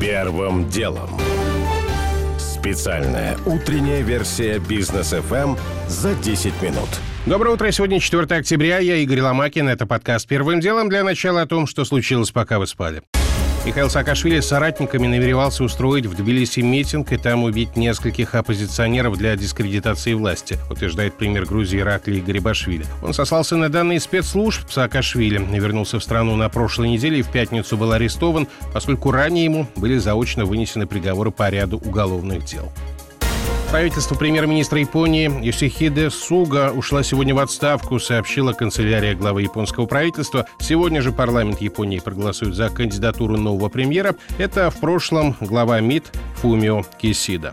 Первым делом. Специальная утренняя версия бизнес FM за 10 минут. Доброе утро. Сегодня 4 октября. Я Игорь Ломакин. Это подкаст «Первым делом». Для начала о том, что случилось, пока вы спали. Михаил Саакашвили с соратниками намеревался устроить в Тбилиси митинг и там убить нескольких оппозиционеров для дискредитации власти, утверждает премьер Грузии Ираклий Гарибашвили. Он сослался на данные спецслужб Саакашвили, вернулся в страну на прошлой неделе и в пятницу был арестован, поскольку ранее ему были заочно вынесены приговоры по ряду уголовных дел. Правительство премьер-министра Японии Йосихиде Суга ушла сегодня в отставку, сообщила канцелярия главы японского правительства. Сегодня же парламент Японии проголосует за кандидатуру нового премьера. Это в прошлом глава МИД Фумио Кисида.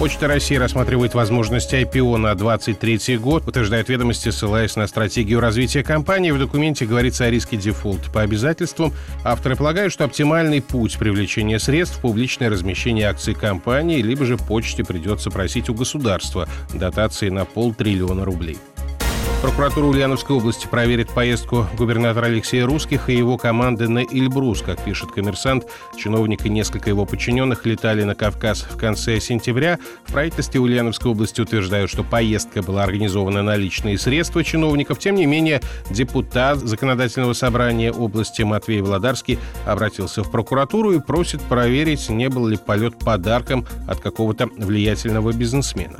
Почта России рассматривает возможность IPO на 2023 год, утверждает ведомости, ссылаясь на стратегию развития компании. В документе говорится о риске дефолта. По обязательствам авторы полагают, что оптимальный путь привлечения средств – публичное размещение акций компании, либо же почте придется просить у государства дотации на полтриллиона рублей. Прокуратура Ульяновской области проверит поездку губернатора Алексея Русских и его команды на Эльбрус. Как пишет коммерсант, чиновник и несколько его подчиненных летали на Кавказ в конце сентября. В правительстве Ульяновской области утверждают, что поездка была организована на личные средства чиновников. Тем не менее, депутат Законодательного собрания области Матвей Владарский обратился в прокуратуру и просит проверить, не был ли полет подарком от какого-то влиятельного бизнесмена.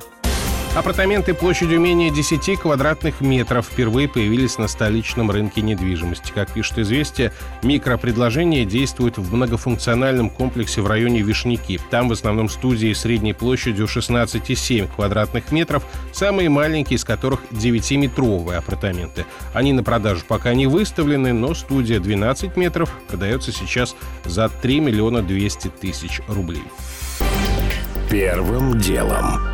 Апартаменты площадью менее 10 квадратных метров впервые появились на столичном рынке недвижимости. Как пишет «Известия», микропредложение действует в многофункциональном комплексе в районе Вишняки. Там в основном студии средней площадью 16,7 квадратных метров, самые маленькие из которых 9-метровые апартаменты. Они на продажу пока не выставлены, но студия 12 метров продается сейчас за 3 миллиона 200 тысяч рублей. Первым делом.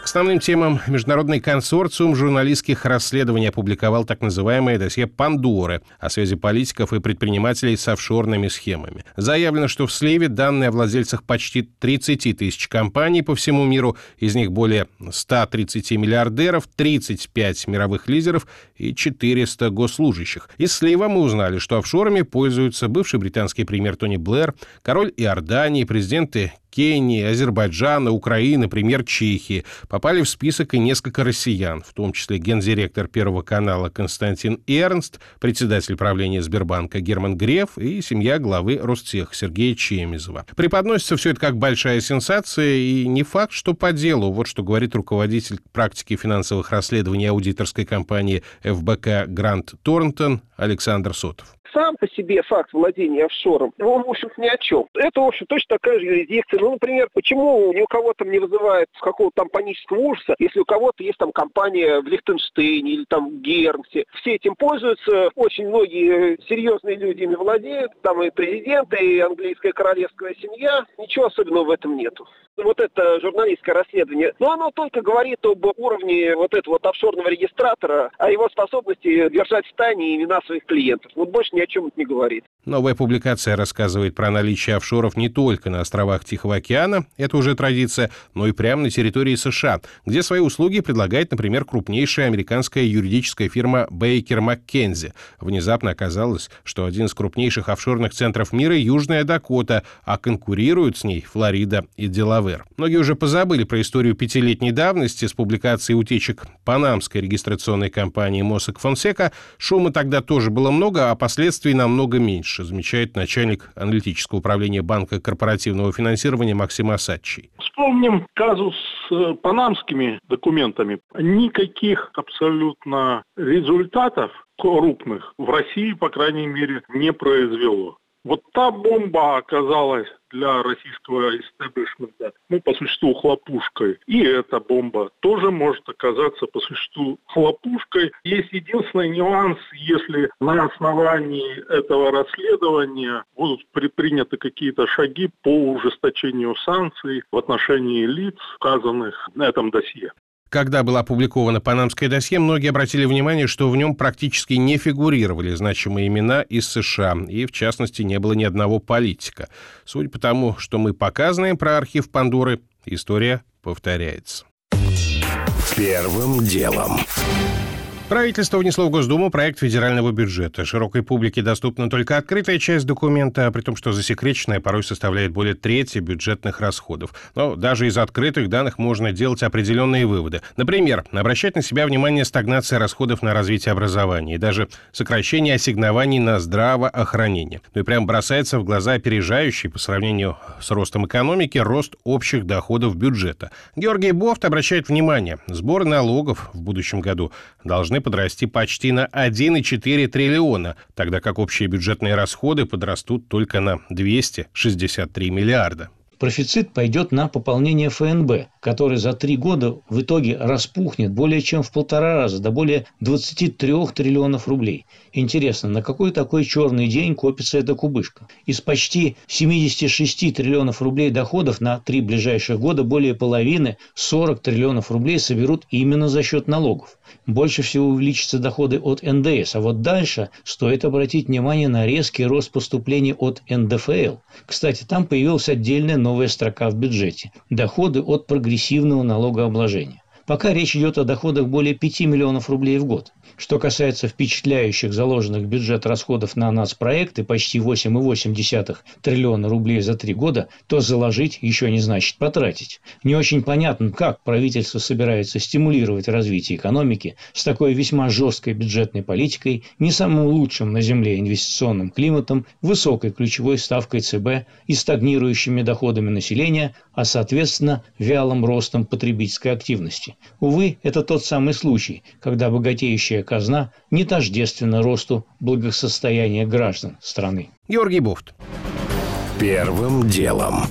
К основным темам Международный консорциум журналистских расследований опубликовал так называемое досье Пандоры о связи политиков и предпринимателей с офшорными схемами. Заявлено, что в сливе данные о владельцах почти 30 тысяч компаний по всему миру, из них более 130 миллиардеров, 35 мировых лидеров и 400 госслужащих. Из слива мы узнали, что офшорами пользуются бывший британский премьер Тони Блэр, король Иордании, президенты Кении, Азербайджана, Украины, премьер Чехии. Попали в список и несколько россиян, в том числе гендиректор Первого канала Константин Эрнст, председатель правления Сбербанка Герман Греф и семья главы Ростех Сергея Чемизова. Преподносится все это как большая сенсация и не факт, что по делу. Вот что говорит руководитель практики финансовых расследований аудиторской компании ФБК Грант Торнтон Александр Сотов сам по себе факт владения офшором, он, в общем ни о чем. Это, в общем, точно такая же юрисдикция. Ну, например, почему ни у кого там не вызывает какого-то там панического ужаса, если у кого-то есть там компания в Лихтенштейне или там в Гернсе. Все этим пользуются, очень многие серьезные люди ими владеют, там и президент, и английская королевская семья. Ничего особенного в этом нету вот это журналистское расследование, но оно только говорит об уровне вот этого вот офшорного регистратора, о его способности держать в тайне имена своих клиентов. Вот больше о чем это не говорит. Новая публикация рассказывает про наличие офшоров не только на островах Тихого океана, это уже традиция, но и прямо на территории США, где свои услуги предлагает, например, крупнейшая американская юридическая фирма Бейкер Маккензи. Внезапно оказалось, что один из крупнейших офшорных центров мира – Южная Дакота, а конкурируют с ней Флорида и Делавер. Многие уже позабыли про историю пятилетней давности с публикацией утечек панамской регистрационной компании Mossack Fonseca. Шума тогда тоже было много, а последствий намного меньше замечает начальник аналитического управления Банка корпоративного финансирования Максим Асадчий. Вспомним казус с э, панамскими документами. Никаких абсолютно результатов крупных в России, по крайней мере, не произвело. Вот та бомба оказалась для российского истеблишмента, ну, по существу, хлопушкой. И эта бомба тоже может оказаться по существу хлопушкой. Есть единственный нюанс, если на основании этого расследования будут предприняты какие-то шаги по ужесточению санкций в отношении лиц, указанных на этом досье. Когда было опубликовано панамское досье, многие обратили внимание, что в нем практически не фигурировали значимые имена из США, и, в частности, не было ни одного политика. Судя по тому, что мы показываем про архив Пандоры, история повторяется. Первым делом. Правительство внесло в Госдуму проект федерального бюджета. Широкой публике доступна только открытая часть документа, при том, что засекреченная порой составляет более трети бюджетных расходов. Но даже из открытых данных можно делать определенные выводы. Например, обращать на себя внимание стагнация расходов на развитие образования и даже сокращение ассигнований на здравоохранение. Ну и прям бросается в глаза опережающий по сравнению с ростом экономики рост общих доходов бюджета. Георгий Бофт обращает внимание, сборы налогов в будущем году должны подрасти почти на 1,4 триллиона, тогда как общие бюджетные расходы подрастут только на 263 миллиарда. Профицит пойдет на пополнение ФНБ, который за три года в итоге распухнет более чем в полтора раза, до более 23 триллионов рублей. Интересно, на какой такой черный день копится эта кубышка? Из почти 76 триллионов рублей доходов на три ближайших года более половины, 40 триллионов рублей соберут именно за счет налогов. Больше всего увеличатся доходы от НДС, а вот дальше стоит обратить внимание на резкий рост поступлений от НДФЛ. Кстати, там появилась отдельная новая строка в бюджете – доходы от прогрессивного налогообложения. Пока речь идет о доходах более 5 миллионов рублей в год. Что касается впечатляющих заложенных в бюджет расходов на нацпроекты почти 8,8 триллиона рублей за три года, то заложить еще не значит потратить. Не очень понятно, как правительство собирается стимулировать развитие экономики с такой весьма жесткой бюджетной политикой, не самым лучшим на Земле инвестиционным климатом, высокой ключевой ставкой ЦБ и стагнирующими доходами населения, а соответственно вялым ростом потребительской активности. Увы, это тот самый случай, когда богатеющая казна не тождественна росту благосостояния граждан страны. Георгий Буфт. Первым делом.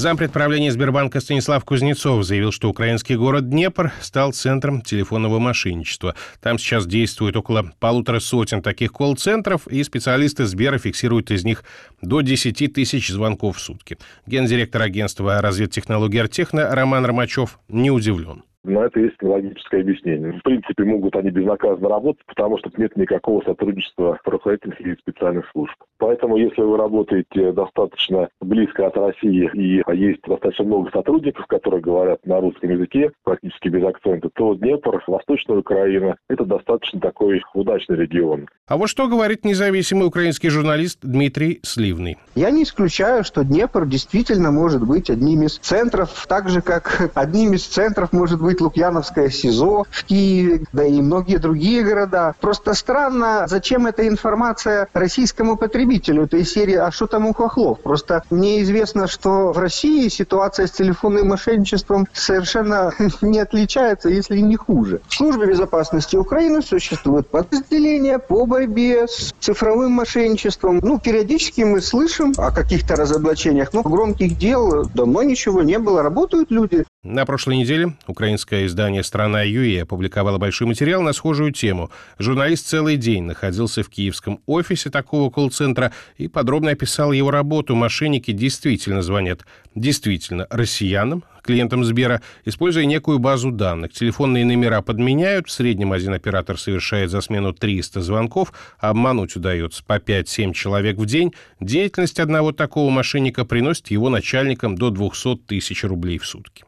Зампред правления Сбербанка Станислав Кузнецов заявил, что украинский город Днепр стал центром телефонного мошенничества. Там сейчас действует около полутора сотен таких колл-центров, и специалисты Сбера фиксируют из них до 10 тысяч звонков в сутки. Гендиректор агентства разведтехнологий Артехна Роман Ромачев не удивлен. На это есть логическое объяснение. В принципе, могут они безнаказанно работать, потому что нет никакого сотрудничества правоохранительных и специальных служб. Поэтому, если вы работаете достаточно близко от России и есть достаточно много сотрудников, которые говорят на русском языке, практически без акцента, то Днепр, Восточная Украина – это достаточно такой удачный регион. А вот что говорит независимый украинский журналист Дмитрий Сливный. Я не исключаю, что Днепр действительно может быть одним из центров, так же, как одним из центров может быть быть Лукьяновское СИЗО в Киеве, да и многие другие города. Просто странно, зачем эта информация российскому потребителю этой серии, а что там у хохлов? Просто мне известно, что в России ситуация с телефонным мошенничеством совершенно не отличается, если не хуже. В службе безопасности Украины существует подразделение по борьбе с цифровым мошенничеством. Ну, периодически мы слышим о каких-то разоблачениях, но громких дел давно ничего не было. Работают люди. На прошлой неделе украинское издание «Страна ЮИ» опубликовало большой материал на схожую тему. Журналист целый день находился в киевском офисе такого колл-центра и подробно описал его работу. Мошенники действительно звонят действительно россиянам, клиентам Сбера, используя некую базу данных. Телефонные номера подменяют, в среднем один оператор совершает за смену 300 звонков, обмануть удается по 5-7 человек в день. Деятельность одного такого мошенника приносит его начальникам до 200 тысяч рублей в сутки.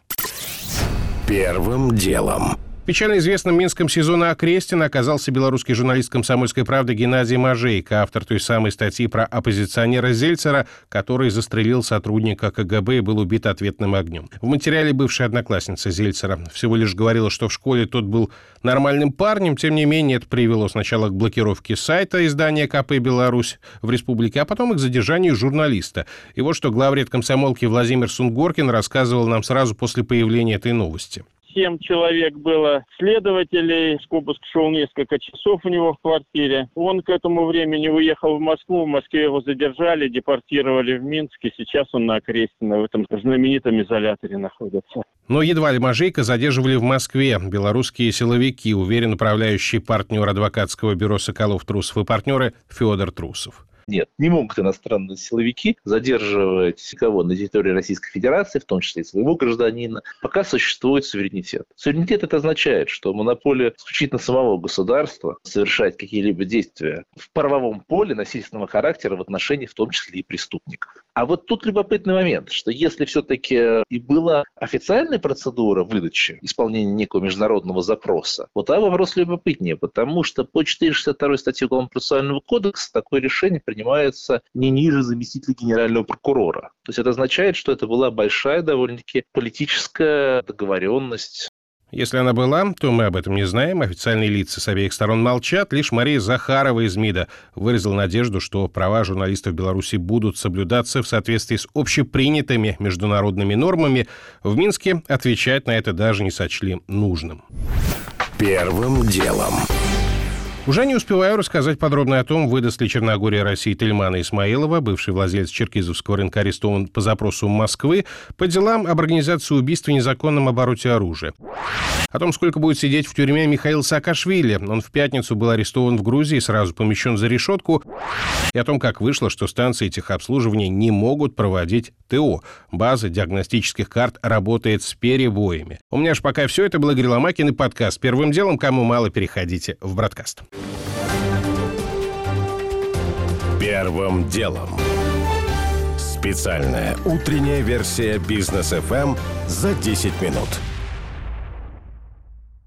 Первым делом. Печально известным минском сезона Окрестина оказался белорусский журналист «Комсомольской правды» Геннадий Мажейко, автор той самой статьи про оппозиционера Зельцера, который застрелил сотрудника КГБ и был убит ответным огнем. В материале бывшая одноклассница Зельцера всего лишь говорила, что в школе тот был нормальным парнем, тем не менее это привело сначала к блокировке сайта издания КП «Беларусь» в республике, а потом и к задержанию журналиста. И вот что главред комсомолки Владимир Сунгоркин рассказывал нам сразу после появления этой новости семь человек было следователей. Обыск шел несколько часов у него в квартире. Он к этому времени уехал в Москву. В Москве его задержали, депортировали в Минск. И сейчас он на Окрестино в этом знаменитом изоляторе находится. Но едва ли Мажейка задерживали в Москве. Белорусские силовики, уверен управляющий партнер адвокатского бюро «Соколов Трусов» и партнеры Федор Трусов. Нет, не могут иностранные силовики задерживать никого на территории Российской Федерации, в том числе и своего гражданина, пока существует суверенитет. Суверенитет это означает, что монополия исключительно самого государства совершать какие-либо действия в правовом поле насильственного характера в отношении в том числе и преступников. А вот тут любопытный момент, что если все-таки и была официальная процедура выдачи, исполнения некого международного запроса, вот а вопрос любопытнее, потому что по 462 статье Уголовного процессуального кодекса такое решение принимается не ниже заместителя генерального прокурора. То есть это означает, что это была большая довольно-таки политическая договоренность если она была, то мы об этом не знаем. Официальные лица с обеих сторон молчат. Лишь Мария Захарова из МИДа выразила надежду, что права журналистов Беларуси будут соблюдаться в соответствии с общепринятыми международными нормами. В Минске отвечать на это даже не сочли нужным. Первым делом. Уже не успеваю рассказать подробно о том, выдаст ли Черногория России Тельмана Исмаилова, бывший владелец Черкизовского рынка, арестован по запросу Москвы по делам об организации убийства и незаконном обороте оружия. О том, сколько будет сидеть в тюрьме Михаил Саакашвили. Он в пятницу был арестован в Грузии и сразу помещен за решетку. И о том, как вышло, что станции техобслуживания не могут проводить ТО. База диагностических карт работает с перебоями. У меня же пока все. Это был Игорь Ломакин и подкаст. Первым делом, кому мало, переходите в бродкаст. Первым делом. Специальная утренняя версия бизнес FM за 10 минут.